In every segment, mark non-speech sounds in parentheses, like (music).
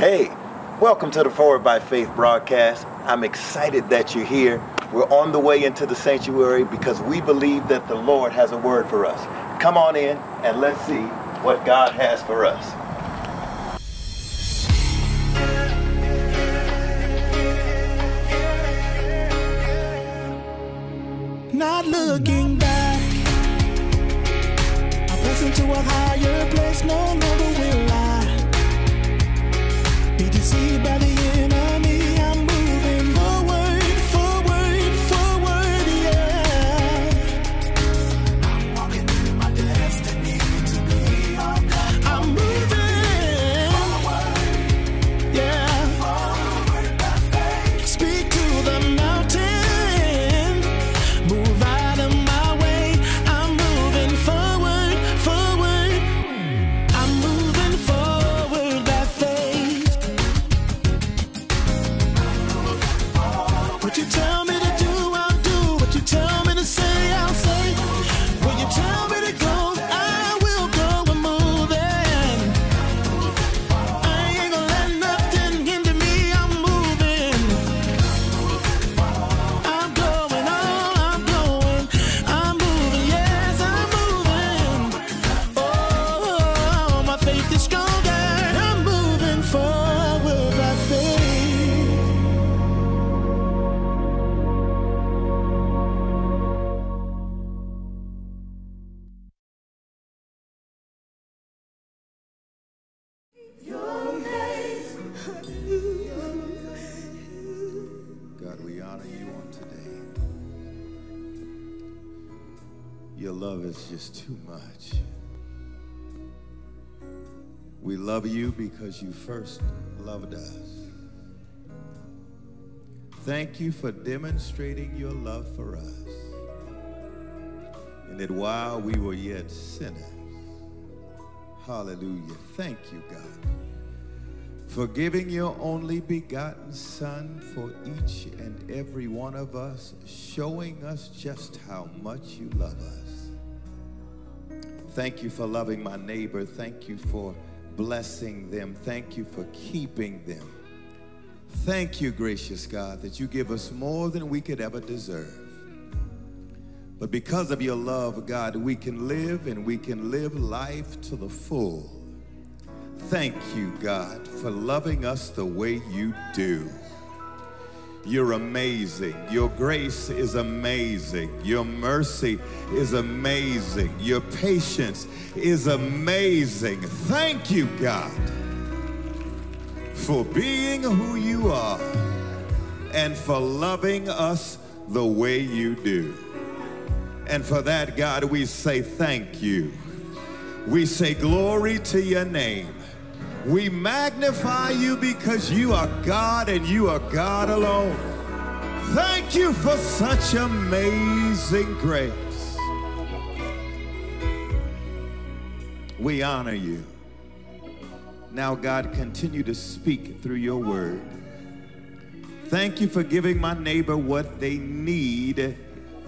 Hey, welcome to the Forward by Faith broadcast. I'm excited that you're here. We're on the way into the sanctuary because we believe that the Lord has a word for us. Come on in and let's see what God has for us. Not looking back, I press into a higher place. No longer will Deceived by the God, we honor you on today. Your love is just too much. We love you because you first loved us. Thank you for demonstrating your love for us. And that while we were yet sinners, hallelujah, thank you, God for giving your only begotten Son for each and every one of us, showing us just how much you love us. Thank you for loving my neighbor. Thank you for blessing them. Thank you for keeping them. Thank you, gracious God, that you give us more than we could ever deserve. But because of your love, God, we can live and we can live life to the full. Thank you, God, for loving us the way you do. You're amazing. Your grace is amazing. Your mercy is amazing. Your patience is amazing. Thank you, God, for being who you are and for loving us the way you do. And for that, God, we say thank you. We say glory to your name. We magnify you because you are God and you are God alone. Thank you for such amazing grace. We honor you. Now, God, continue to speak through your word. Thank you for giving my neighbor what they need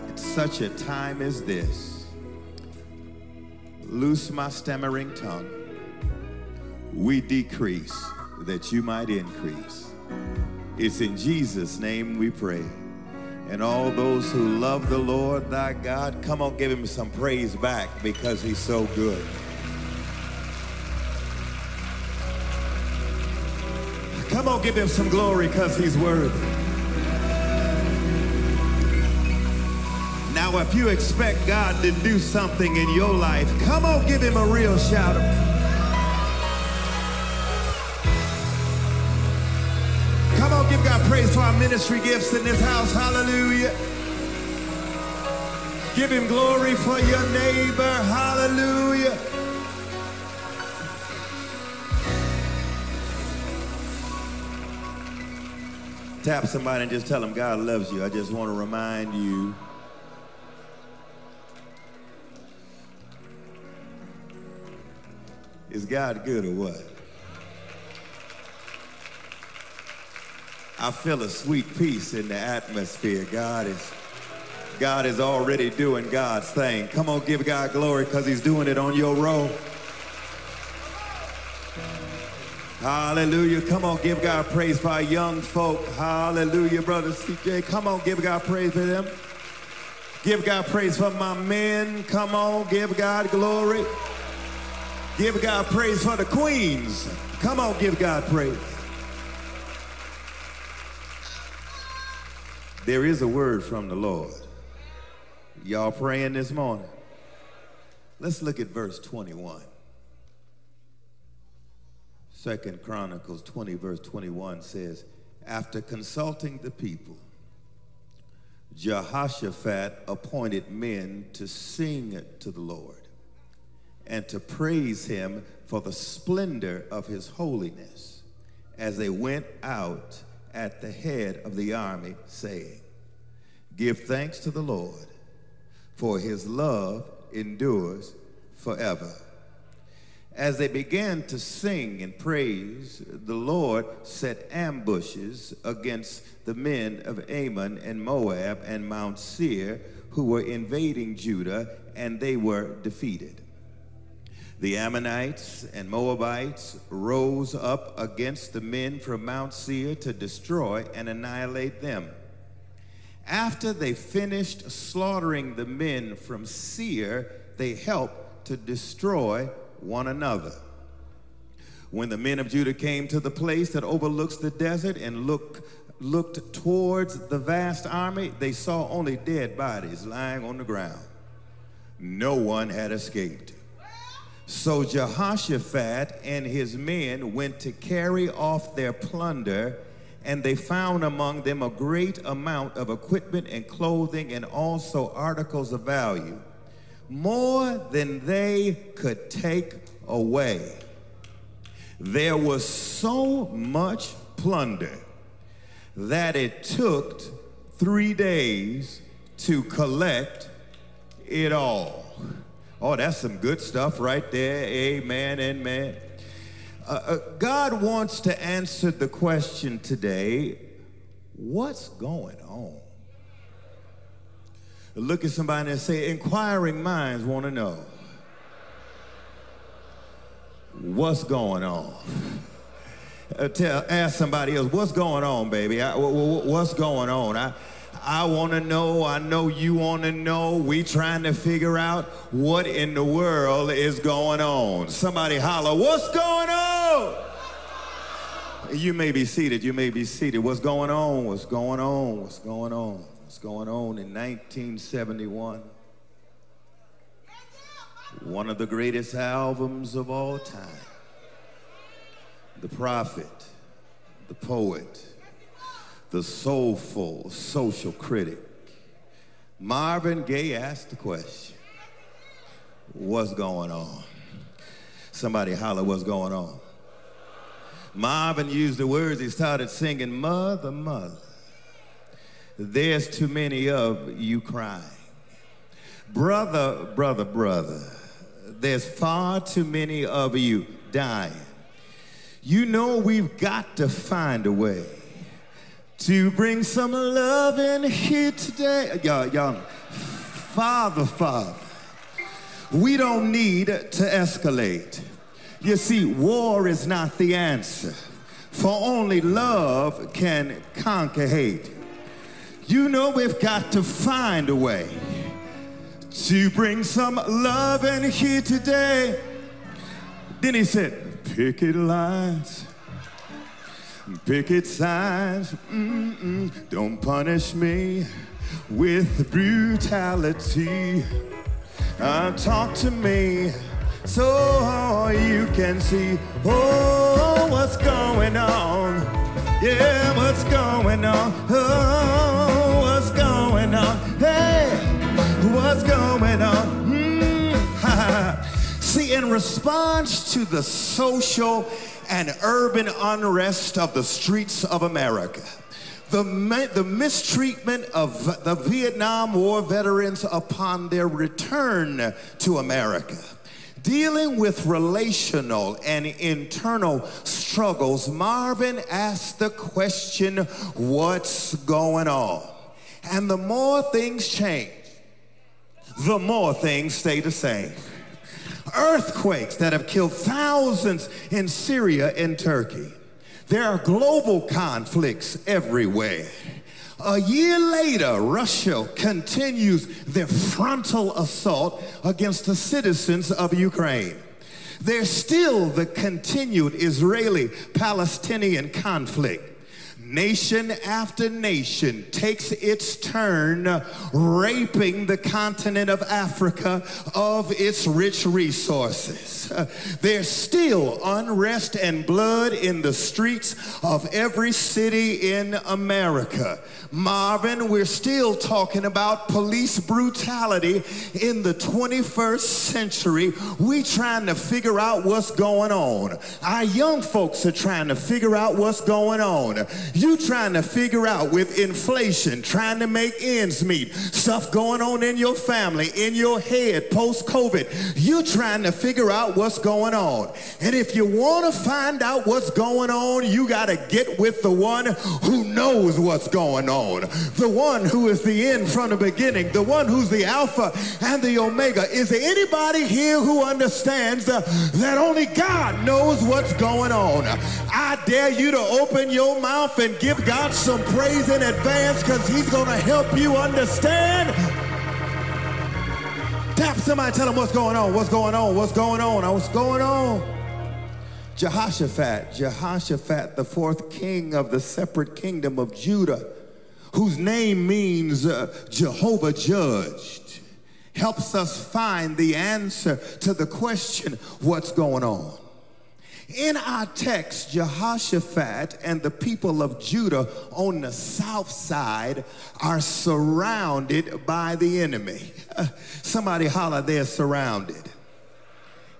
at such a time as this. Loose my stammering tongue. We decrease that you might increase. It's in Jesus' name we pray. And all those who love the Lord thy God, come on, give him some praise back because he's so good. Come on, give him some glory because he's worthy. Now, if you expect God to do something in your life, come on, give him a real shout. Come on, give God praise for our ministry gifts in this house. Hallelujah. Give him glory for your neighbor. Hallelujah. Tap somebody and just tell them God loves you. I just want to remind you. Is God good or what? I feel a sweet peace in the atmosphere. God is God is already doing God's thing. Come on, give God glory because he's doing it on your road. Hallelujah. Come on, give God praise for our young folk. Hallelujah, brother CJ. Come on, give God praise for them. Give God praise for my men. Come on, give God glory. Give God praise for the queens. Come on, give God praise. There is a word from the Lord. Y'all praying this morning? Let's look at verse 21. Second Chronicles 20, verse 21 says, After consulting the people, Jehoshaphat appointed men to sing to the Lord and to praise him for the splendor of his holiness as they went out at the head of the army, saying, Give thanks to the Lord, for his love endures forever. As they began to sing and praise, the Lord set ambushes against the men of Ammon and Moab and Mount Seir who were invading Judah, and they were defeated. The Ammonites and Moabites rose up against the men from Mount Seir to destroy and annihilate them. After they finished slaughtering the men from Seir, they helped to destroy one another. When the men of Judah came to the place that overlooks the desert and look, looked towards the vast army, they saw only dead bodies lying on the ground. No one had escaped. So Jehoshaphat and his men went to carry off their plunder, and they found among them a great amount of equipment and clothing and also articles of value more than they could take away. There was so much plunder that it took three days to collect it all. Oh, that's some good stuff right there. Amen, amen. Uh, uh, God wants to answer the question today what's going on? Look at somebody and say, inquiring minds want to know what's going on. Uh, tell, ask somebody else, what's going on, baby? I, what's going on? I, I want to know. I know you want to know. We trying to figure out what in the world is going on. Somebody holler, what's going on? You may be seated. You may be seated. What's going on? What's going on? What's going on? What's going on in 1971? One of the greatest albums of all time. The prophet, the poet, the soulful social critic. Marvin Gaye asked the question, what's going on? Somebody holler, what's going on? Marvin used the words, he started singing, Mother, Mother, there's too many of you crying. Brother, brother, brother, there's far too many of you dying. You know we've got to find a way to bring some love in here today. Y'all, y'all, Father, Father, we don't need to escalate. You see, war is not the answer, for only love can conquer hate. You know we've got to find a way to bring some love in here today. Then he said, picket lines, picket signs, mm -mm, don't punish me with brutality. Uh, talk to me so you can see, oh, what's going on? Yeah, what's going on? Oh, what's going on? Hey, what's going on? (laughs) Mm. See, in response to the social and urban unrest of the streets of America, the, the mistreatment of the Vietnam War veterans upon their return to America, dealing with relational and internal struggles, Marvin asked the question, What's going on? And the more things change, the more things stay the same. Earthquakes that have killed thousands in Syria and Turkey. There are global conflicts everywhere. A year later, Russia continues their frontal assault against the citizens of Ukraine. There's still the continued Israeli Palestinian conflict. Nation after nation takes its turn raping the continent of Africa of its rich resources. There's still unrest and blood in the streets of every city in America. Marvin, we're still talking about police brutality in the 21st century. We trying to figure out what's going on. Our young folks are trying to figure out what's going on. You trying to figure out with inflation, trying to make ends meet, stuff going on in your family, in your head post COVID. You trying to figure out what's going on. And if you want to find out what's going on, you got to get with the one who knows what's going on. The one who is the end from the beginning, the one who's the Alpha and the Omega. Is there anybody here who understands uh, that only God knows what's going on? I dare you to open your mouth and give God some praise in advance because he's going to help you understand. Tap somebody, tell them what's going on, what's going on, what's going on, what's going on. Jehoshaphat, Jehoshaphat, the fourth king of the separate kingdom of Judah, whose name means uh, Jehovah judged, helps us find the answer to the question, what's going on? In our text, Jehoshaphat and the people of Judah on the south side are surrounded by the enemy. (laughs) Somebody holler, they're surrounded.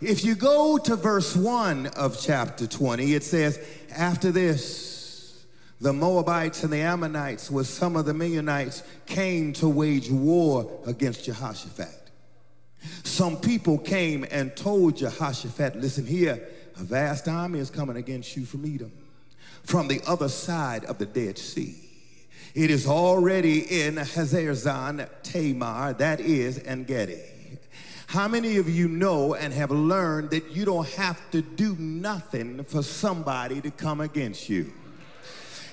If you go to verse 1 of chapter 20, it says, After this, the Moabites and the Ammonites, with some of the Midianites, came to wage war against Jehoshaphat. Some people came and told Jehoshaphat, Listen here, a vast army is coming against you from Edom, from the other side of the Dead Sea. It is already in Hazazon Tamar, that is En Gedi. How many of you know and have learned that you don't have to do nothing for somebody to come against you?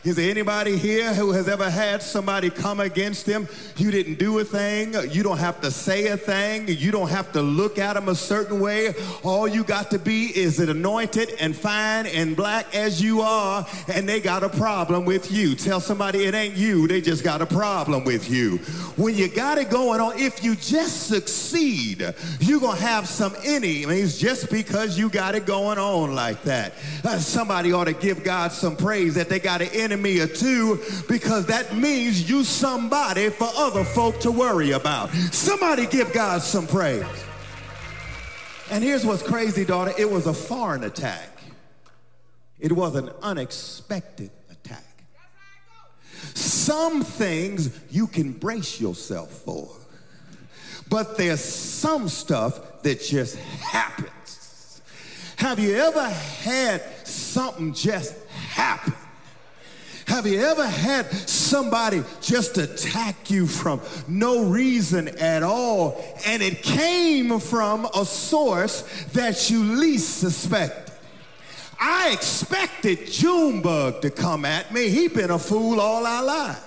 Is there anybody here who has ever had somebody come against them? You didn't do a thing. You don't have to say a thing. You don't have to look at them a certain way. All you got to be is an anointed and fine and black as you are, and they got a problem with you. Tell somebody it ain't you. They just got a problem with you. When you got it going on, if you just succeed, you're going to have some enemies just because you got it going on like that. Uh, somebody ought to give God some praise that they got an enemy or two because that means you somebody for other folk to worry about. Somebody give God some praise. And here's what's crazy, daughter. It was a foreign attack. It was an unexpected attack. Some things you can brace yourself for. But there's some stuff that just happens. Have you ever had something just happen? Have you ever had somebody just attack you from no reason at all and it came from a source that you least suspected? I expected Junebug to come at me. He been a fool all our lives.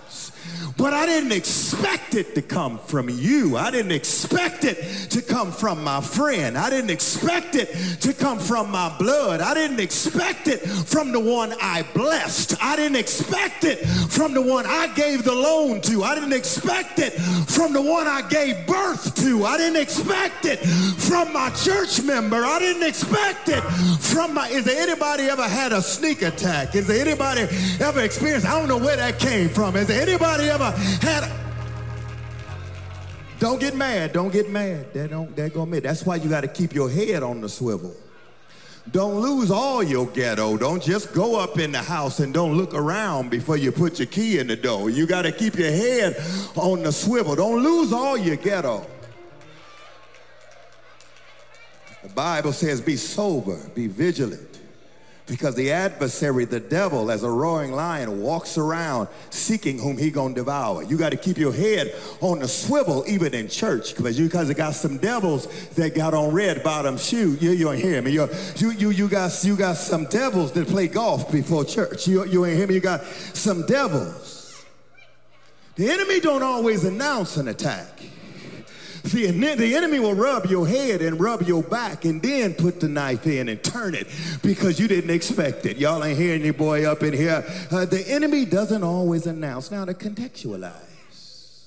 But I didn't expect it to come from you. I didn't expect it to come from my friend. I didn't expect it to come from my blood. I didn't expect it from the one I blessed. I didn't expect it from the one I gave the loan to. I didn't expect it from the one I gave birth to. I didn't expect it from my church member. I didn't expect it from my. Is there anybody ever had a sneak attack? Is there anybody ever experienced? I don't know where that came from. Is there anybody ever had a, don't get mad. Don't get mad. That don't that gonna make. That's why you got to keep your head on the swivel. Don't lose all your ghetto. Don't just go up in the house and don't look around before you put your key in the door. You got to keep your head on the swivel. Don't lose all your ghetto. The Bible says, be sober, be vigilant. Because the adversary, the devil, as a roaring lion, walks around seeking whom he gonna devour. You got to keep your head on the swivel, even in church, because you guys got some devils that got on red bottom shoe. You, you ain't hear me. You, you, you, you, got, you got some devils that play golf before church. You, you ain't hear me. You got some devils. The enemy don't always announce an attack. See, the enemy will rub your head and rub your back and then put the knife in and turn it because you didn't expect it. Y'all ain't hearing your boy up in here. Uh, the enemy doesn't always announce. Now, to contextualize,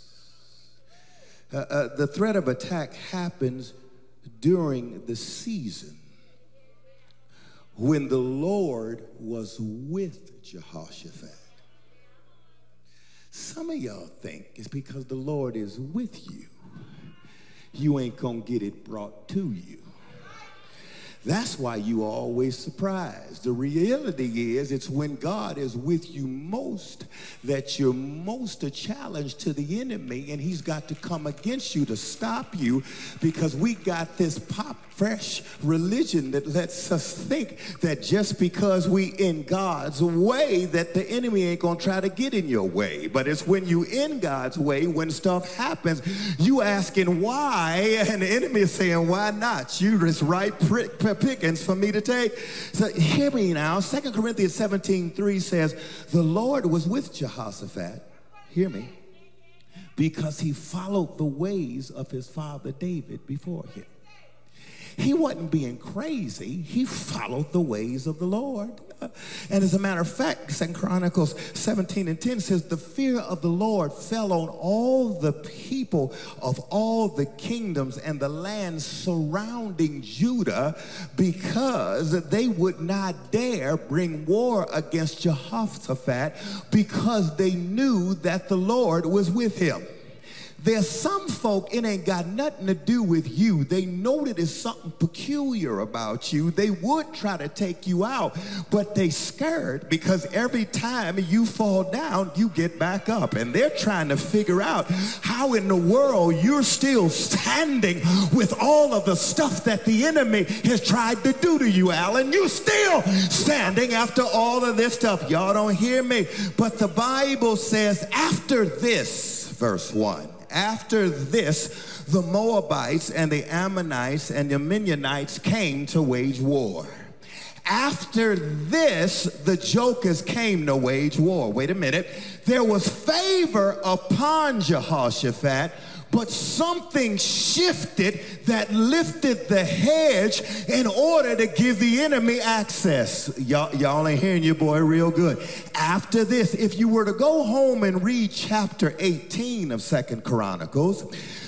uh, uh, the threat of attack happens during the season when the Lord was with Jehoshaphat. Some of y'all think it's because the Lord is with you you ain't gonna get it brought to you. That's why you are always surprised. The reality is, it's when God is with you most that you're most a challenge to the enemy, and he's got to come against you to stop you because we got this pop fresh religion that lets us think that just because we in God's way that the enemy ain't gonna try to get in your way. But it's when you in God's way, when stuff happens, you asking why, (laughs) and the enemy is saying, why not? You just right prick, pickings for me to take. So hear me now. Second Corinthians 17, 3 says, the Lord was with Jehoshaphat. Hear me because he followed the ways of his father David before him. He wasn't being crazy. He followed the ways of the Lord. And as a matter of fact, Second Chronicles 17 and 10 says, The fear of the Lord fell on all the people of all the kingdoms and the lands surrounding Judah because they would not dare bring war against Jehoshaphat because they knew that the Lord was with him. There's some folk, it ain't got nothing to do with you. They know that there's something peculiar about you. They would try to take you out, but they scared because every time you fall down, you get back up. And they're trying to figure out how in the world you're still standing with all of the stuff that the enemy has tried to do to you, Alan. You still standing after all of this stuff. Y'all don't hear me. But the Bible says after this, verse 1 after this, the Moabites and the Ammonites and the Midianites came to wage war. After this, the jokers came to wage war. Wait a minute. There was favor upon Jehoshaphat but something shifted that lifted the hedge in order to give the enemy access. Y'all, y'all ain't hearing your boy real good. After this, if you were to go home and read chapter 18 of Second Chronicles,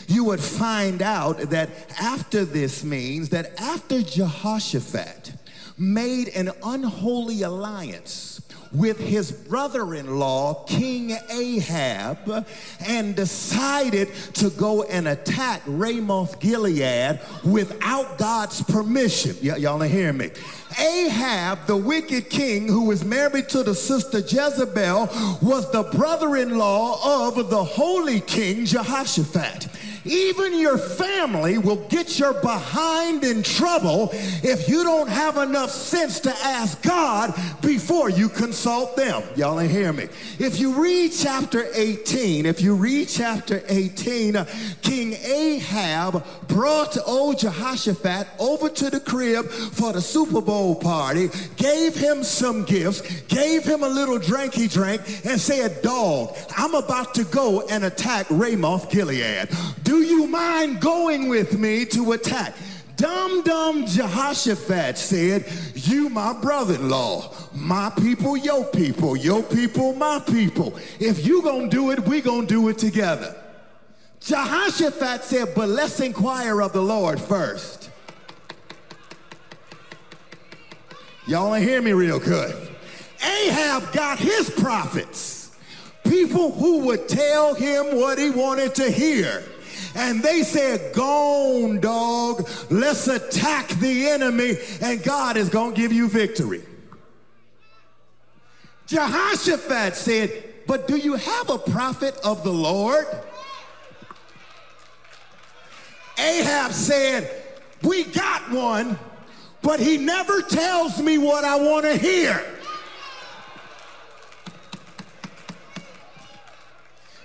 you would find out that after this means that after Jehoshaphat made an unholy alliance with his brother in law, King Ahab, and decided to go and attack Ramoth Gilead without God's permission. Y- y'all are hearing me. Ahab, the wicked king who was married to the sister Jezebel, was the brother in law of the holy king Jehoshaphat. Even your family will get your behind in trouble if you don't have enough sense to ask God before you consult them. Y'all ain't hear me. If you read chapter 18, if you read chapter 18, uh, King Ahab brought old Jehoshaphat over to the crib for the Super Bowl party, gave him some gifts, gave him a little drink he drank, and said, Dog, I'm about to go and attack Ramoth Gilead. Do you mind going with me to attack? Dumb, dumb Jehoshaphat said, You, my brother in law, my people, your people, your people, my people. If you gonna do it, we gonna do it together. Jehoshaphat said, But let's inquire of the Lord first. Y'all ain't hear me real good. Ahab got his prophets, people who would tell him what he wanted to hear and they said, Gone, dog. Let's attack the enemy, and God is going to give you victory. Jehoshaphat said, But do you have a prophet of the Lord? Ahab said, We got one but he never tells me what I want to hear.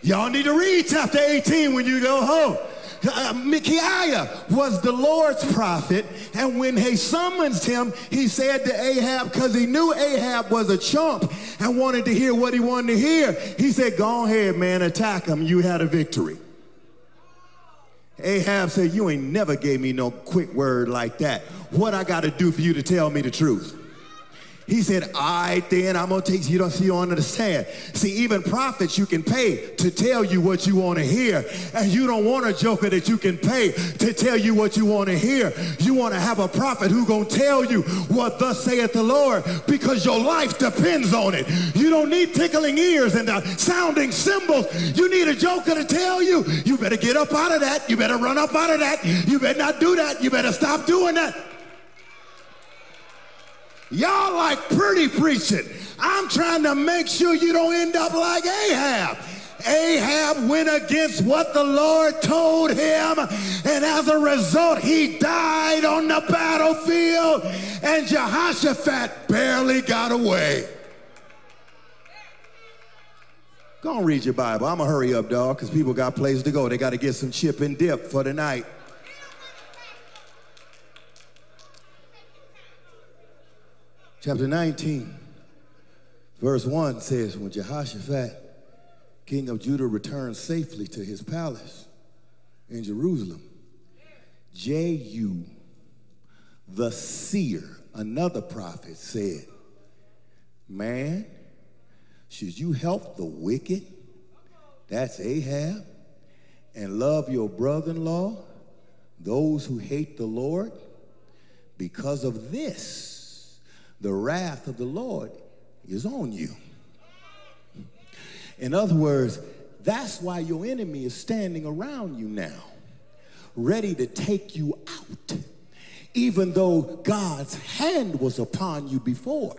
Y'all need to read chapter 18 when you go home. Uh, Micaiah was the Lord's prophet, and when he summoned him, he said to Ahab, because he knew Ahab was a chump and wanted to hear what he wanted to hear, he said, Go ahead, man, attack him. You had a victory. Ahab said, You ain't never gave me no quick word like that. What I got to do for you to tell me the truth? He said, right, then I'm to take you. Don't see you understand. See, even prophets you can pay to tell you what you want to hear. And you don't want a joker that you can pay to tell you what you want to hear. You want to have a prophet who to tell you what thus saith the Lord because your life depends on it. You don't need tickling ears and sounding cymbals. You need a joker to tell you, you better get up out of that. You better run up out of that. You better not do that. You better stop doing that. Y'all like pretty preaching. I'm trying to make sure you don't end up like Ahab. Ahab went against what the Lord told him, and as a result, he died on the battlefield, and Jehoshaphat barely got away. Go and read your Bible. I'm gonna hurry up, dog, because people got places to go. They got to get some chip and dip for the Chapter 19, verse 1 says, When Jehoshaphat, king of Judah, returned safely to his palace in Jerusalem, Jehu, the seer, another prophet, said, Man, should you help the wicked? That's Ahab. And love your brother in law, those who hate the Lord? Because of this, the wrath of the Lord is on you. In other words, that's why your enemy is standing around you now, ready to take you out, even though God's hand was upon you before.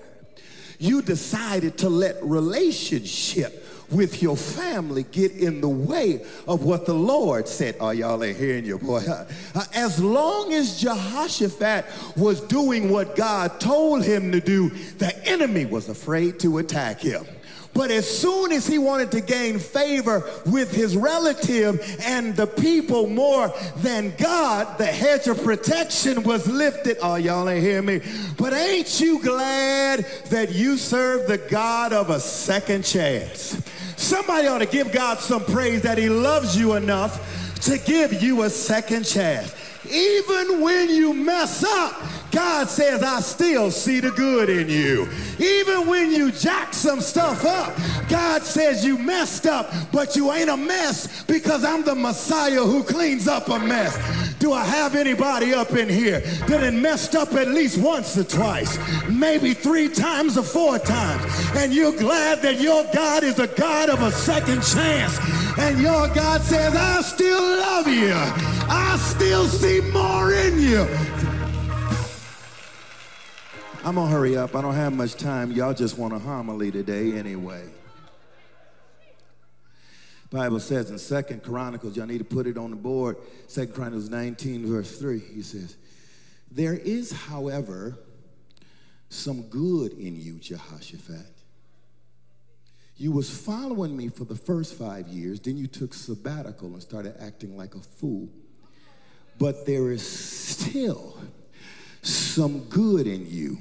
You decided to let relationship with your family get in the way of what the Lord said. Oh, y'all ain't hearing you, boy. (laughs) Uh, as long as Jehoshaphat was doing what God told him to do, the enemy was afraid to attack him. But as soon as he wanted to gain favor with his relative and the people more than God, the hedge of protection was lifted. Oh, y'all ain't hear me. But ain't you glad that you serve the God of a second chance? Somebody ought to give God some praise that he loves you enough to give you a second chance. Even when you mess up, God says, I still see the good in you. Even when you jack some stuff up, God says you messed up, but you ain't a mess because I'm the Messiah who cleans up a mess. Do I have anybody up in here that had messed up at least once or twice, maybe three times or four times, and you're glad that your God is a God of a second chance, and your God says, I still love you. I still see more in you. I'm gonna hurry up. I don't have much time. Y'all just want a homily today anyway. Bible says in Second Chronicles, y'all need to put it on the board. Second Chronicles 19, verse 3, he says, There is, however, some good in you, Jehoshaphat. You was following me for the first five years, then you took sabbatical and started acting like a fool. But there is still some good in you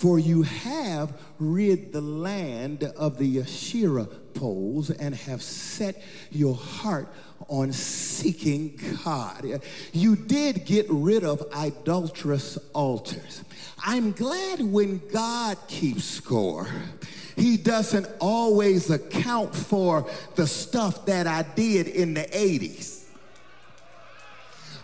for you have rid the land of the Asherah poles and have set your heart on seeking God. You did get rid of idolatrous altars. I'm glad when God keeps score. He doesn't always account for the stuff that I did in the 80s.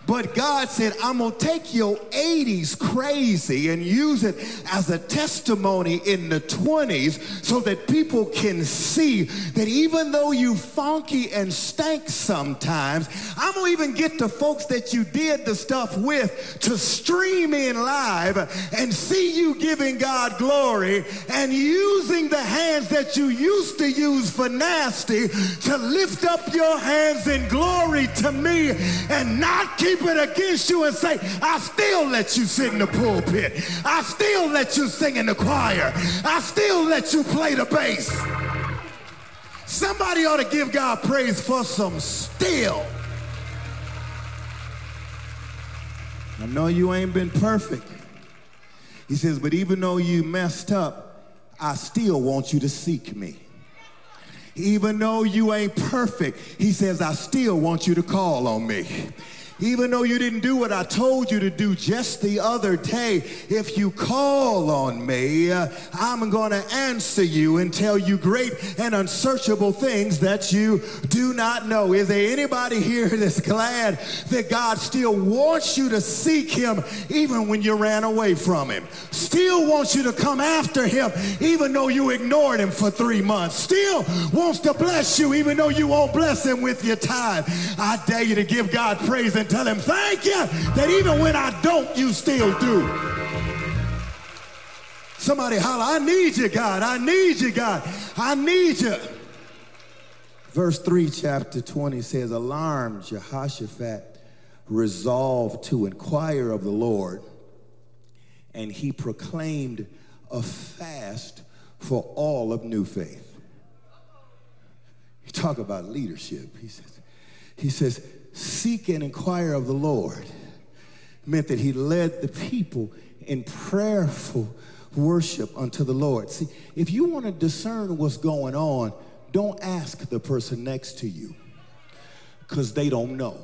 But God said, I'm going to take your 80s crazy and use it as a testimony in the 20s so that people can see that even though you funky and stank sometimes, I'm going to even get the folks that you did the stuff with to stream in live and see you giving God glory and using the hands that you used to use for nasty to lift up your hands in glory to me and not keep keep it against you and say, I still let you sit in the pulpit. I still let you sing in the choir. I still let you play the bass. Somebody ought to give God praise for some still. I know you ain't been perfect. He says, but even though you messed up, I still want you to seek me. Even though you ain't perfect, he says, I still want you to call on me. Even though you didn't do what I told you to do just the other day, if you call on me, I'm going to answer you and tell you great and unsearchable things that you do not know. Is there anybody here that's glad that God still wants you to seek him even when you ran away from him? Still wants you to come after him even though you ignored him for three months. Still wants to bless you even though you won't bless him with your time. I dare you to give God praise and and tell him, thank you that even when I don't, you still do. Somebody holler, I need you, God. I need you, God. I need you. Verse 3, chapter 20 says, Alarmed Jehoshaphat resolved to inquire of the Lord, and he proclaimed a fast for all of new faith. You talk about leadership. He says, he says, seek and inquire of the Lord meant that he led the people in prayerful worship unto the Lord. See, if you want to discern what's going on, don't ask the person next to you because they don't know.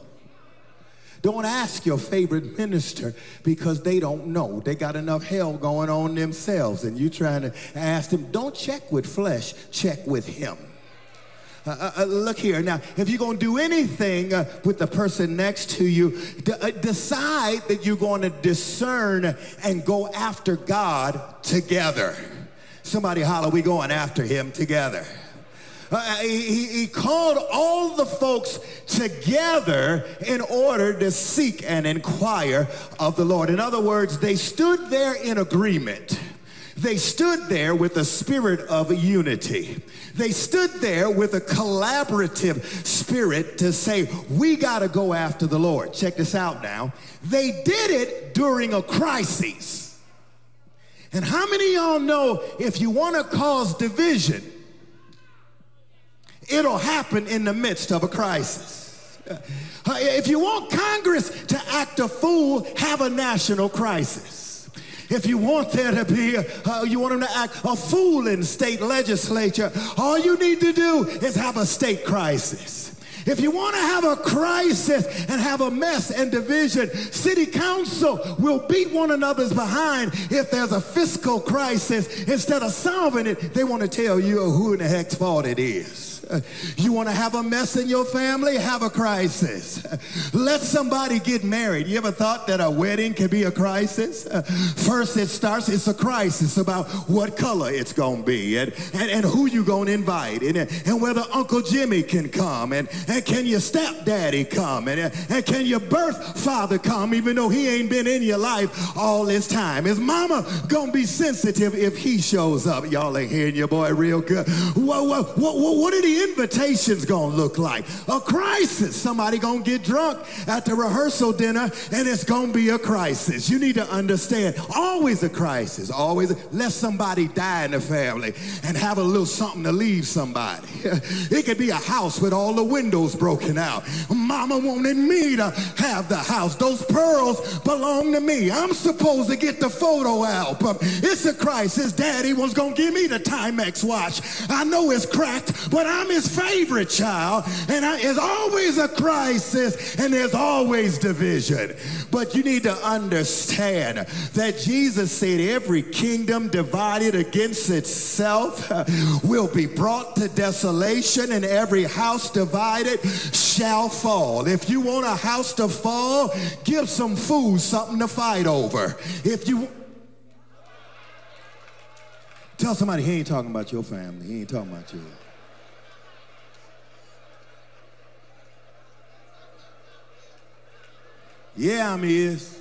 Don't ask your favorite minister because they don't know. They got enough hell going on themselves and you trying to ask them. Don't check with flesh, check with him. Uh, uh, uh, look here. Now, if you're going to do anything uh, with the person next to you, uh, decide that you're going to discern and go after God together. Somebody holler, we going after him together. Uh, he, he, called all the folks together in order to seek and inquire of the Lord. In other words, they stood there in agreement. They stood there with a spirit of unity. They stood there with a collaborative spirit to say, we got to go after the Lord. Check this out now. They did it during a crisis. And how many y'all know if you want to cause division, it'll happen in the midst of a crisis? (laughs) If you want Congress to act a fool, have a national crisis. If you want there to be, uh, you want them to act a fool in state legislature, all you need to do is have a state crisis. If you want to have a crisis and have a mess and division, city council will beat one another's behind if there's a fiscal crisis. Instead of solving it, they want to tell you who in the heck's fault it is. You want to have a mess in your family? Have a crisis. Let somebody get married. You ever thought that a wedding could be a crisis? First it starts, it's a crisis about what color it's going to be and, and, and who you going to invite and, and whether Uncle Jimmy can come and, and can your stepdaddy come and, and can your birth father come even though he ain't been in your life all this time? Is mama going to be sensitive if he shows up? Y'all ain't hearing your boy real good. What, what, what, what did he invitation's gonna look like? A crisis. Somebody gonna get drunk at the rehearsal dinner and it's gonna be a crisis. You need to understand, always a crisis. Always, let somebody die in the family and have a little something to leave somebody. (laughs) It could be a house with all the windows broken out. Mama wanted me to have the house. Those pearls belong to me. I'm supposed to get the photo album. It's a crisis. Daddy was gonna give me the Timex watch. I know it's cracked, but I'm his favorite child, and there's always a crisis and there's always division. But you need to understand that Jesus said every kingdom divided against itself uh, will be brought to desolation, and every house divided shall fall. If you want a house to fall, give some food something to fight over. If you Tell somebody he ain't talking about your family. He ain't talking about you. Yeah, I'm his.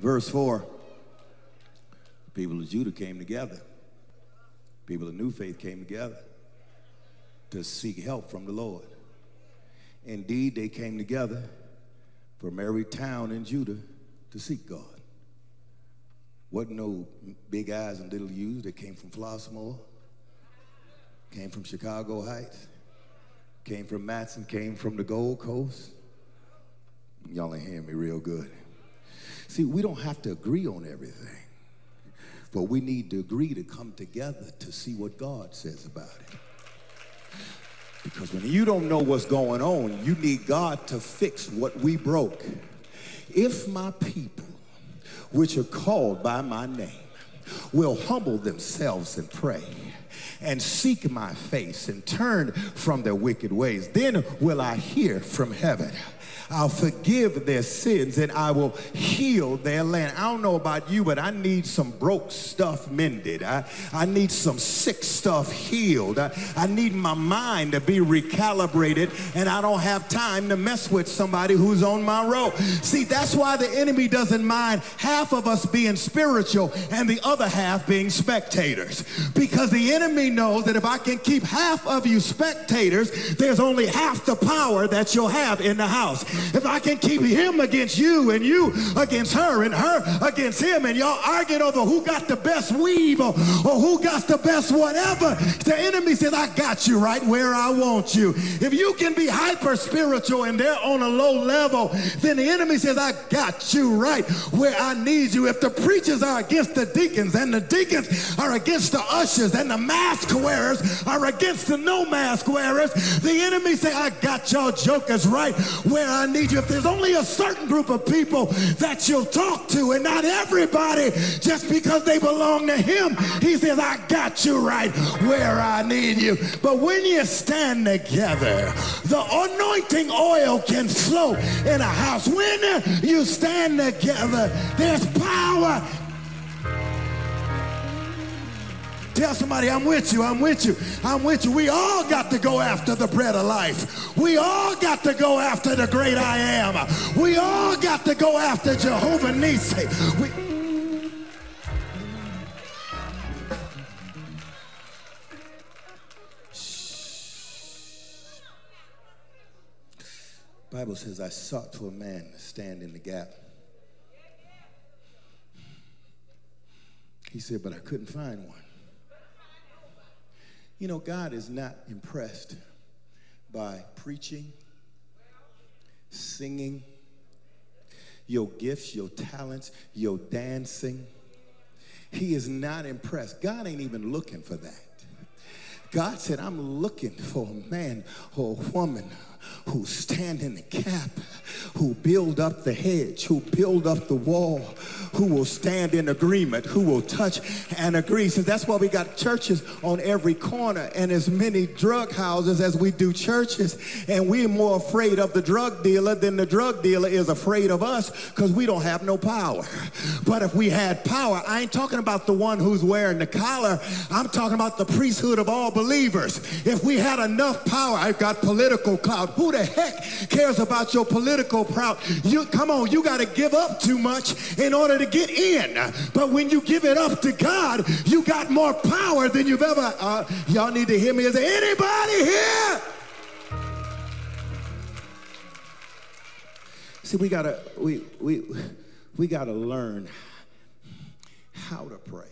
Verse 4 the people of Judah came together. People of New Faith came together to seek help from the Lord. Indeed, they came together from every town in Judah to seek God. Wasn't no big I's and little U's that came from Flossmoor, came from Chicago Heights, came from Matteson, came from the Gold Coast. Y'all ain't hearing me real good. See, we don't have to agree on everything, but we need to agree to come together to see what God says about it. Because when you don't know what's going on, you need God to fix what we broke. If my people, which are called by my name, will humble themselves and pray and seek my face and turn from their wicked ways, then will I hear from heaven I'll forgive their sins and I will heal their land. I don't know about you, but I need some broke stuff mended. I, I need some sick stuff healed. I, I need my mind to be recalibrated and I don't have time to mess with somebody who's on my road. See, that's why the enemy doesn't mind half of us being spiritual and the other half being spectators. Because the enemy knows that if I can keep half of you spectators, there's only half the power that you'll have in the house. If I can keep him against you and you against her and her against him and y'all arguing over who got the best weave or, or who got the best whatever, the enemy says, I got you right where I want you. If you can be hyper spiritual and they're on a low level, then the enemy says, I got you right where I need you. If the preachers are against the deacons and the deacons are against the ushers and the mask wearers are against the no mask wearers, the enemy say, I got y'all jokers right where I need you. If there's only a certain group of people that you'll talk to and not everybody just because they belong to him, he says, I got you right where I need you. But when you stand together, the anointing oil can flow in a house. When you stand together, there's power Tell somebody, I'm with you, I'm with you, I'm with you. We all got to go after the bread of life. We all got to go after the great I am. We all got to go after Jehovah Nisi. We, Bible says, I sought to a man to stand in the gap. He said, but I couldn't find one. You know, God is not impressed by preaching, singing, your gifts, your talents, your dancing. He is not impressed. God ain't even looking for that. God said, I'm looking for a man or a woman who stand in the gap, who build up the hedge, who build up the wall, who will stand in agreement, who will touch and agree. So that's why we got churches on every corner and as many drug houses as we do churches. And we're more afraid of the drug dealer than the drug dealer is afraid of us because we don't have no power. But if we had power, I ain't talking about the one who's wearing the collar. I'm talking about the priesthood of all believers. If we had enough power, I've got political clout. Who the heck cares about your political proud? You come on, you got to give up too much in order to get in. But when you give it up to God, you got more power than you've ever. Uh, y'all need to hear me. Is there anybody here? See, we gotta we we we gotta learn how to pray.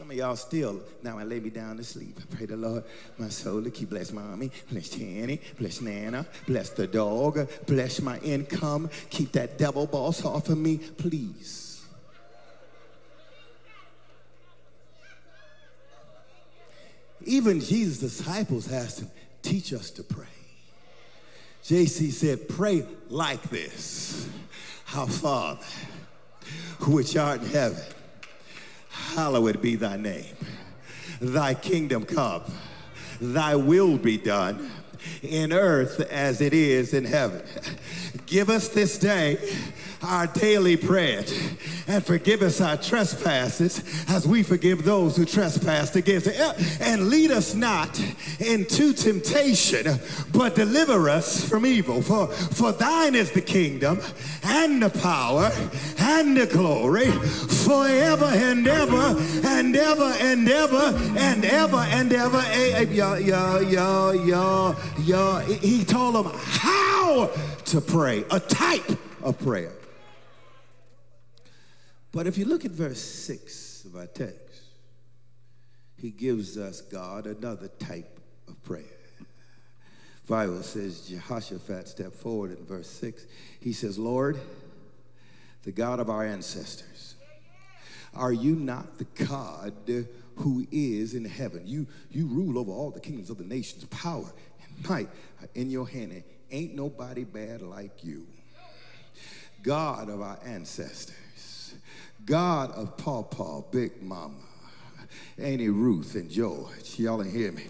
Some of y'all still, now I lay me down to sleep. I pray the Lord, my soul to keep bless mommy, bless Tanny, bless Nana, bless the dog, bless my income, keep that devil boss off of me, please. Even Jesus' disciples asked him, teach us to pray. JC said, pray like this. Our Father, which art in heaven, hallowed be thy name. Thy kingdom come, thy will be done in earth as it is in heaven. Give us this day our daily bread and forgive us our trespasses as we forgive those who trespass against us. And lead us not into temptation, but deliver us from evil. For, for thine is the kingdom and the power and the glory forever and ever and ever and ever and ever and ever. Yeah, yeah, yeah. He told them how to pray, a type of prayer. But if you look at verse 6 of our text, he gives us God another type of prayer. Bible says Jehoshaphat stepped forward in verse 6. He says, Lord, the God of our ancestors, are you not the God who is in heaven? You, you rule over all the kingdoms of the nations. Power and might are in your hand. And Ain't nobody bad like you. God of our ancestors. God of Pawpaw, Big Mama, Annie Ruth and George. Y'all ain't hear me.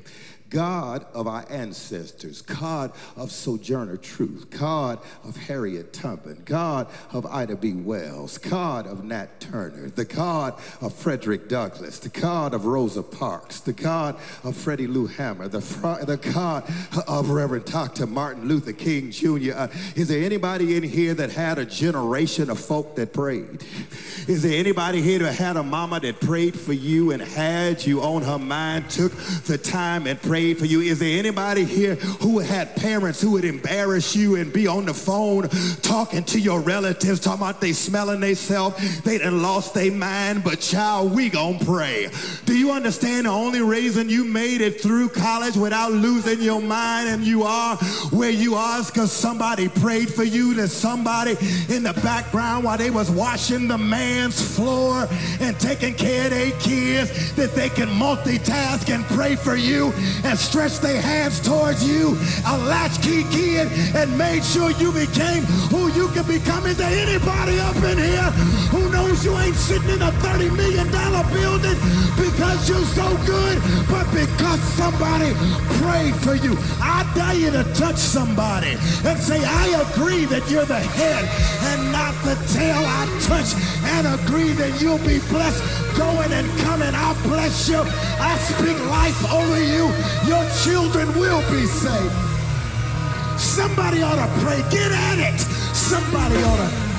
God of our ancestors, God of Sojourner Truth, God of Harriet Tubman, God of Ida B. Wells, God of Nat Turner, the God of Frederick Douglass, the God of Rosa Parks, the God of Fannie Lou Hamer, the, the God of Reverend Dr. Martin Luther King Jr. Uh, is there anybody in here that had a generation of folk that prayed? Is there anybody here that had a mama that prayed for you and had you on her mind, took the time and prayed? For you. Is there anybody here who had parents who would embarrass you and be on the phone talking to your relatives, talking about they smelling themselves, they done lost their mind, but child, we gonna pray. Do you understand the only reason you made it through college without losing your mind and you are where you are is because somebody prayed for you, that somebody in the background while they was washing the man's floor and taking care of their kids, that they can multitask and pray for you and stretched their hands towards you, a latchkey kid, and made sure you became who you can become. Is there anybody up in here who knows you ain't sitting in a $30 million building because you're so good, but because somebody prayed for you? I dare you to touch somebody and say, I agree that you're the head and not the tail. I touch and agree that you'll be blessed going and coming. I bless you. I speak life over you. Your children will be saved. Somebody ought to pray. Get at it. Somebody ought to.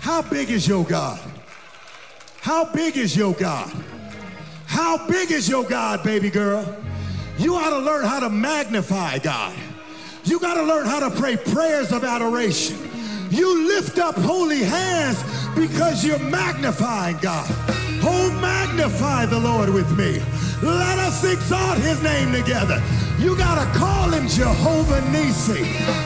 How big is your God? How big is your God? How big is your God, baby girl? You ought to learn how to magnify God. You got to learn how to pray prayers of adoration. You lift up holy hands because you're magnifying God. Oh, magnify the Lord with me. Let us exalt his name together. You got to call him Jehovah Nisi.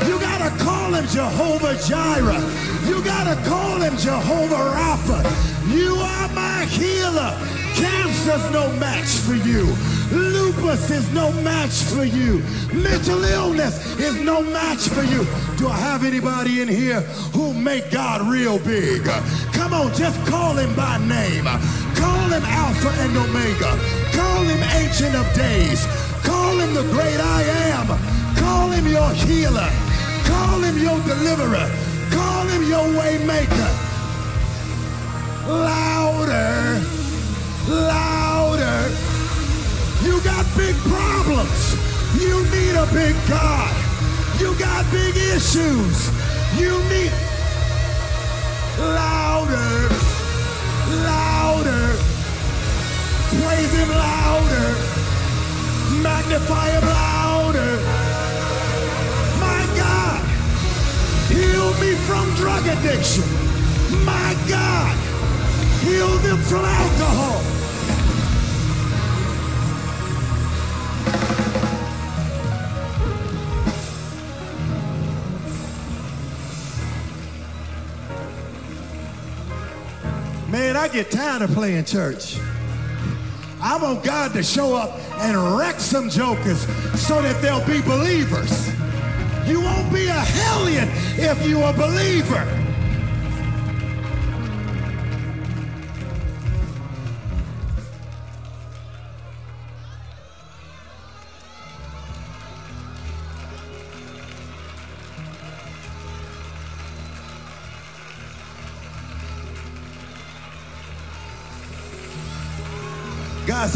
You got to call him Jehovah Jireh. You got to call him Jehovah Rapha. You are my healer. Cancer's no match for you. Lupus is no match for you. Mental illness is no match for you. Do I have anybody in here who make God real big? Come on, just call him by name. Call him Alpha and Omega. Call him Ancient of Days. Call him the great I am. Call him your healer. Call him your deliverer. Call him your way maker. Louder louder. You got big problems. You need a big God. You got big issues. You need louder, louder. Praise him louder. Magnify him louder. My God, heal me from drug addiction. My God, heal them from alcohol. I get tired of playing church. I want God to show up and wreck some jokers so that they'll be believers. You won't be a hellion if you're a believer.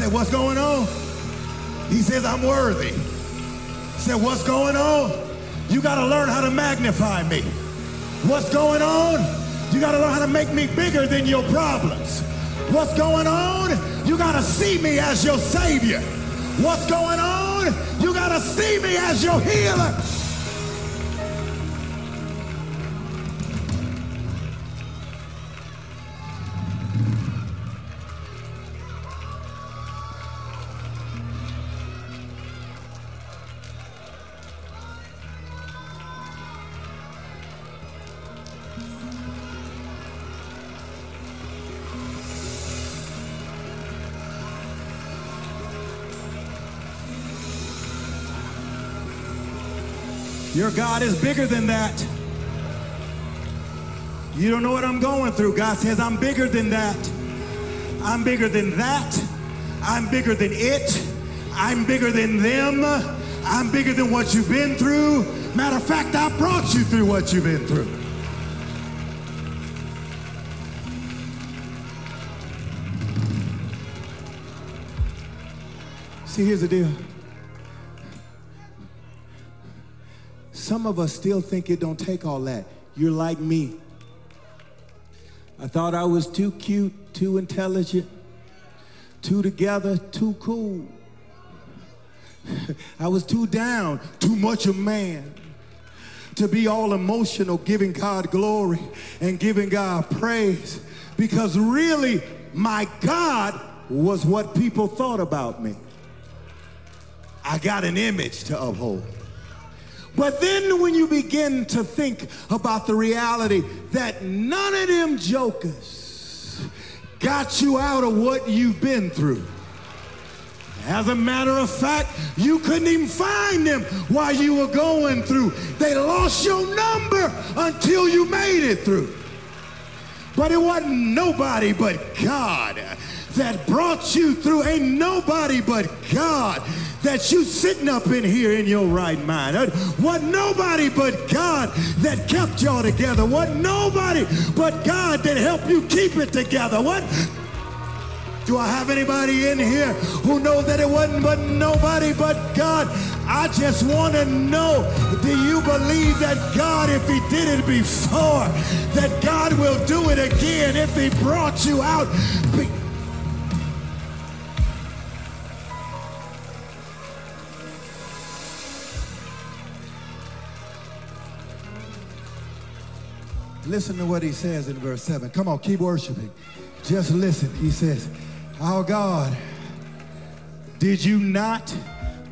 Said, What's going on? He says, I'm worthy. He said, What's going on? You got to learn how to magnify me. What's going on? You got to learn how to make me bigger than your problems. What's going on? You got to see me as your Savior. What's going on? You got to see me as your healer. Your God is bigger than that. You don't know what I'm going through. God says, I'm bigger than that. I'm bigger than that. I'm bigger than it. I'm bigger than them. I'm bigger than what you've been through. Matter of fact, I brought you through what you've been through. See, here's the deal. Some of us still think it don't take all that. You're like me. I thought I was too cute, too intelligent, too together, too cool. (laughs) I was too down, too much a man to be all emotional, giving God glory and giving God praise. Because really, my God was what people thought about me. I got an image to uphold. But then when you begin to think about the reality that none of them jokers got you out of what you've been through. As a matter of fact, you couldn't even find them while you were going through. They lost your number until you made it through. But it wasn't nobody but God that brought you through. Ain't nobody but God that you sitting up in here in your right mind. Uh, what nobody but God that kept y'all together. What nobody but God that helped you keep it together. What do I have anybody in here who knows that it wasn't but nobody but God? I just want to know, do you believe that God, if he did it before, that God will do it again if he brought you out? Be- Listen to what he says in verse 7. Come on, keep worshiping. Just listen. He says, Our God, did you not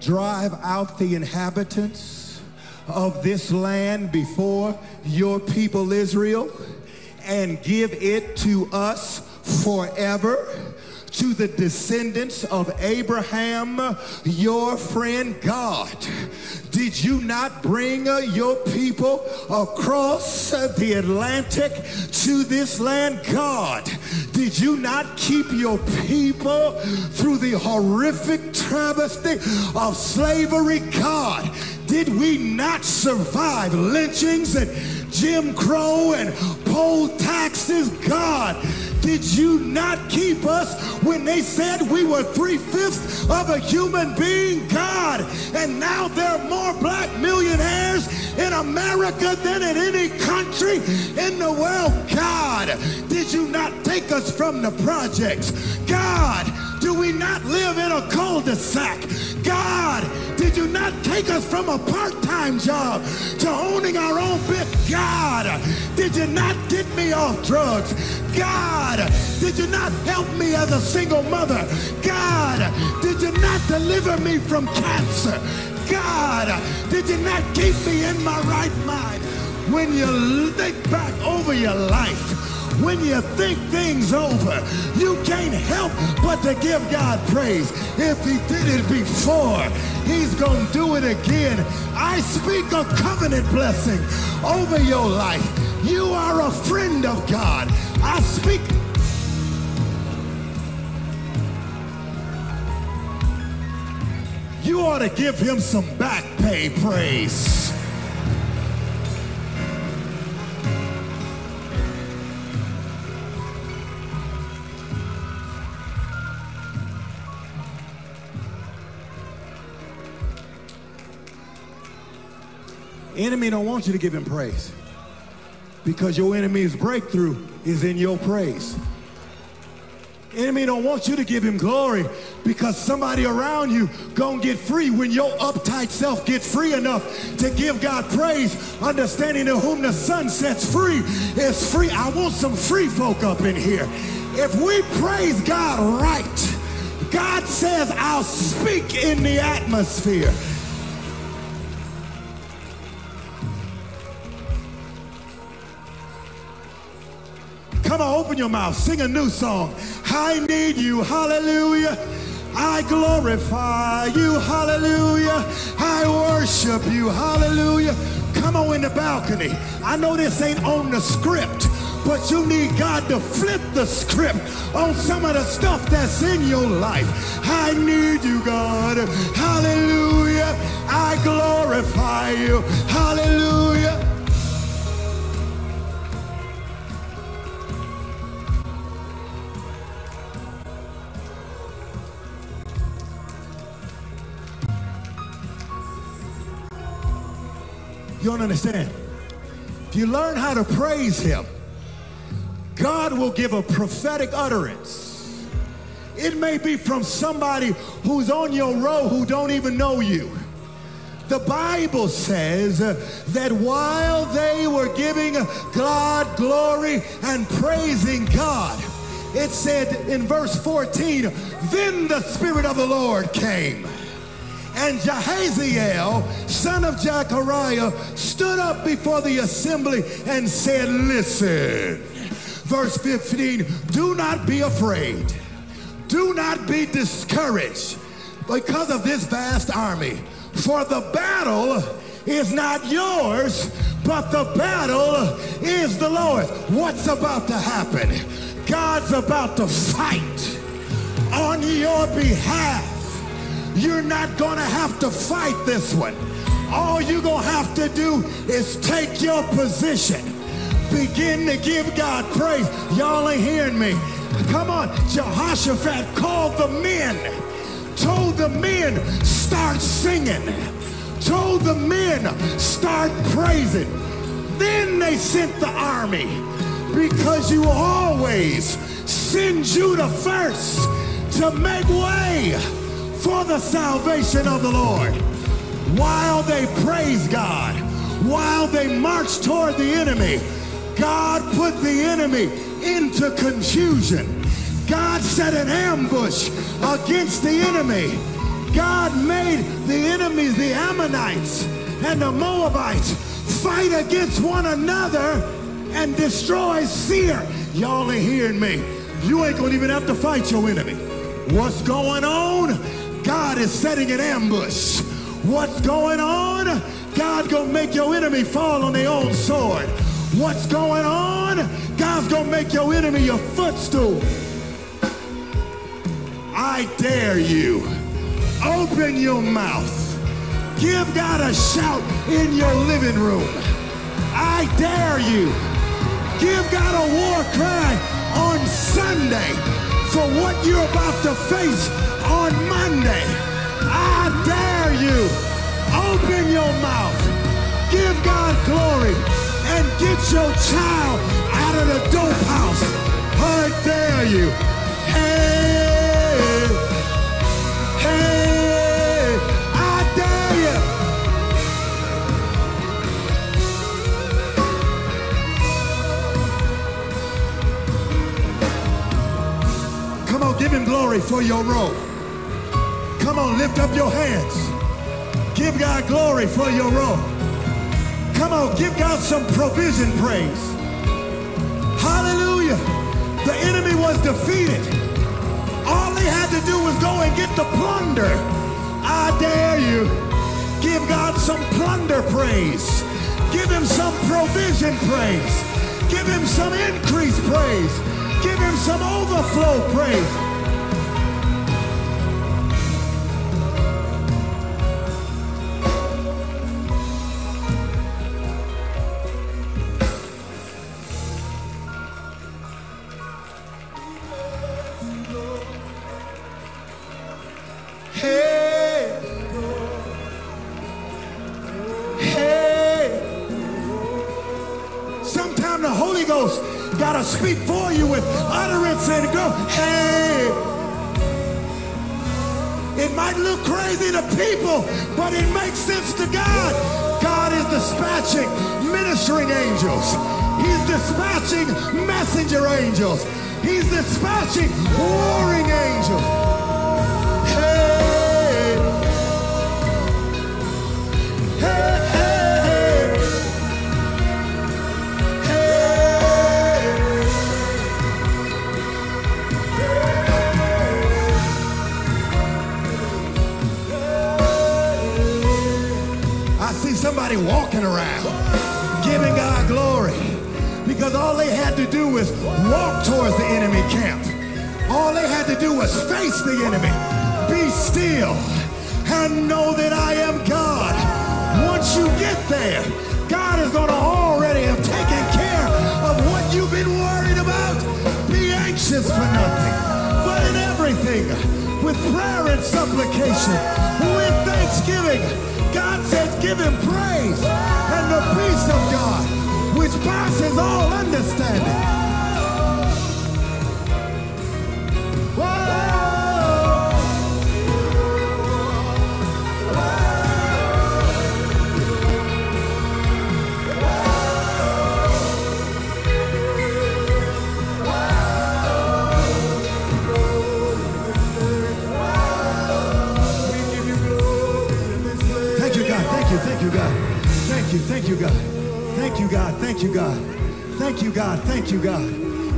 drive out the inhabitants of this land before your people Israel and give it to us forever? To the descendants of Abraham, your friend God. Did you not bring uh, your people across the Atlantic to this land? God, did you not keep your people through the horrific travesty of slavery? God, did we not survive lynchings and Jim Crow and poll taxes? God, did you not keep us when they said we were three-fifths of a human being? God, and now there are more black millionaires in America than in any country in the world. God, did you not take us from the projects? God, do we not live in a cul-de-sac? God, did you not take us from a part-time job to owning our own bit? God, did you not get me off drugs? God, did you not help me as a single mother? God, did you not deliver me from cancer? God, did you not keep me in my right mind? When you think back over your life, when you think things over, you can't help but to give God praise. If he did it before, he's going to do it again. I speak a covenant blessing over your life. You are a friend of God. I speak You ought to give him some back pay praise. Enemy don't want you to give him praise because your enemy's breakthrough is in your praise. Enemy don't want you to give him glory because somebody around you gonna get free when your uptight self get free enough to give God praise, understanding to whom the Son sets free is free. I want some free folk up in here. If we praise God right, God says, I'll speak in the atmosphere. Come on, open your mouth, sing a new song. I need you, hallelujah. I glorify you, hallelujah. I worship you, hallelujah. Come on in the balcony. I know this ain't on the script, but you need God to flip the script on some of the stuff that's in your life. I need you, God, hallelujah. I glorify you, hallelujah. You don't understand. If you learn how to praise him, God will give a prophetic utterance. It may be from somebody who's on your row who don't even know you. The Bible says that while they were giving God glory and praising God, it said in verse 14, then the Spirit of the Lord came. And Jahaziel, son of Zechariah, stood up before the assembly and said, Listen. Verse 15, do not be afraid. Do not be discouraged because of this vast army. For the battle is not yours, but the battle is the Lord's. What's about to happen? God's about to fight on your behalf. You're not going to have to fight this one. All you're going to have to do is take your position. Begin to give God praise. Y'all ain't hearing me. Come on. Jehoshaphat called the men, told the men, start singing, told the men, start praising. Then they sent the army because you always send Judah first to make way for the salvation of the Lord. While they praise God, while they march toward the enemy, God put the enemy into confusion. God set an ambush against the enemy. God made the enemies, the Ammonites and the Moabites, fight against one another and destroy Seir. Y'all ain't hearing me. You ain't gonna even have to fight your enemy. What's going on? God is setting an ambush. What's going on? God gonna make your enemy fall on their own sword. What's going on? God's gonna make your enemy your footstool. I dare you. Open your mouth. Give God a shout in your living room. I dare you. Give God a war cry on Sunday for what you're about to face on Monday. I dare you. Open your mouth. Give God glory and get your child out of the dope house. I dare you. Hey, glory for your robe. Come on, lift up your hands. Give God glory for your robe. Come on, give God some provision praise. Hallelujah. The enemy was defeated. All they had to do was go and get the plunder. I dare you. Give God some plunder praise. Give him some provision praise. Give him some increase praise. Give him some overflow praise. All they had to do was walk towards the enemy camp. All they had to do was face the enemy, be still, and know that I am God. Once you get there, God is going to already have taken care of what you've been worried about. Be anxious for nothing, but in everything, with prayer and supplication, with thanksgiving, God says, give him praise and the peace of God, which passes all understanding. Thank you, God. Thank you. Thank you, God. You. God. Thank you, God. Thank you, God. Thank you, God.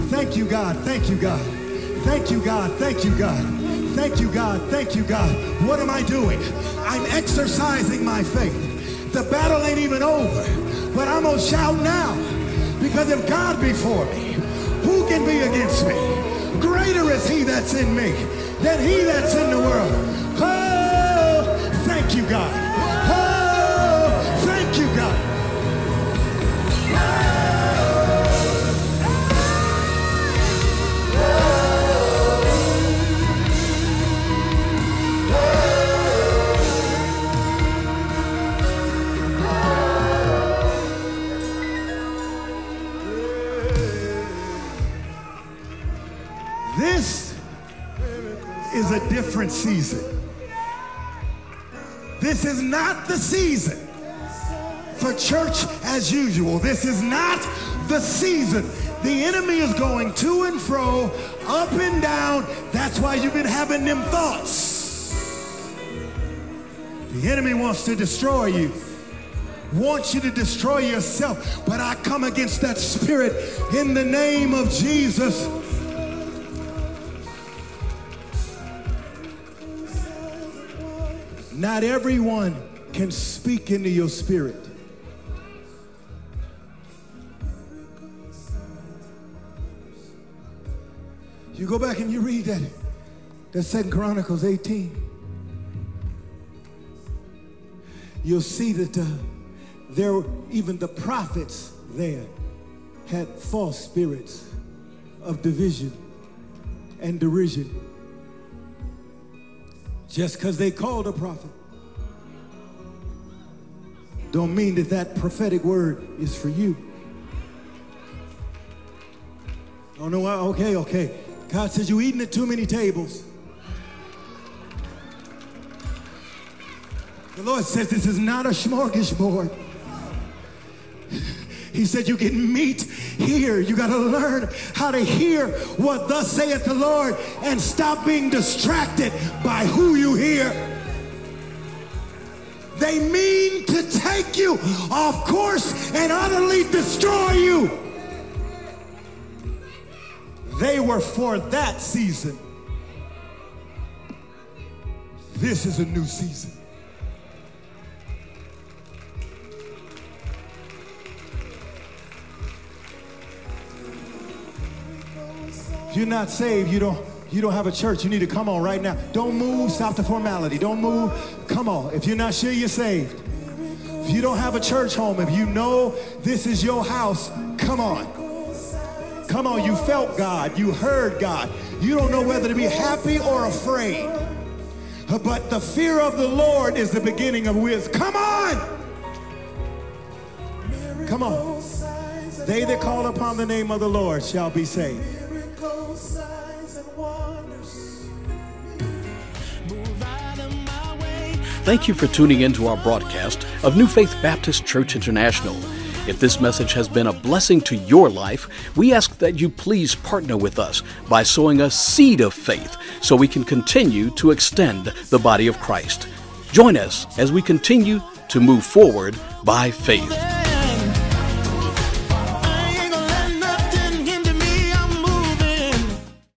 Thank you, God. Thank you, God. Thank you, God. Thank you, God. Thank you, God. Thank you, God. What am I doing? I'm exercising my faith. The battle ain't even over, but I'm gonna shout now because if God be for me, who can be against me? Greater is he that's in me than he that's in the world. The season for church as usual. This is not the season. The enemy is going to and fro, up and down. That's why you've been having them thoughts. The enemy wants to destroy you, wants you to destroy yourself. But I come against that spirit in the name of Jesus. Not everyone can speak into your spirit. You go back and you read that, that Second Chronicles 18. You'll see that uh, there, even the prophets there had false spirits of division and derision. Just because they called a prophet don't mean that that prophetic word is for you. Oh no, okay, okay. God says You're eating at too many tables. The Lord says this is not a smorgasbord. He said you get meat here. You got to learn how to hear what thus saith the Lord and stop being distracted by who you hear. They mean to take you off course and utterly destroy you. They were for that season. This is a new season. If you're not saved, you don't you don't have a church. You need to come on right now. Don't move. Stop the formality. Don't move. Come on. If you're not sure you're saved, if you don't have a church home, if you know this is your house, come on. Come on. You felt God. You heard God. You don't know whether to be happy or afraid. But the fear of the Lord is the beginning of wisdom. Come on. Come on. They that call upon the name of the Lord shall be saved. Thank you for tuning in to our broadcast of New Faith Baptist Church International. If this message has been a blessing to your life, we ask that you please partner with us by sowing a seed of faith so we can continue to extend the body of Christ. Join us as we continue to move forward by faith.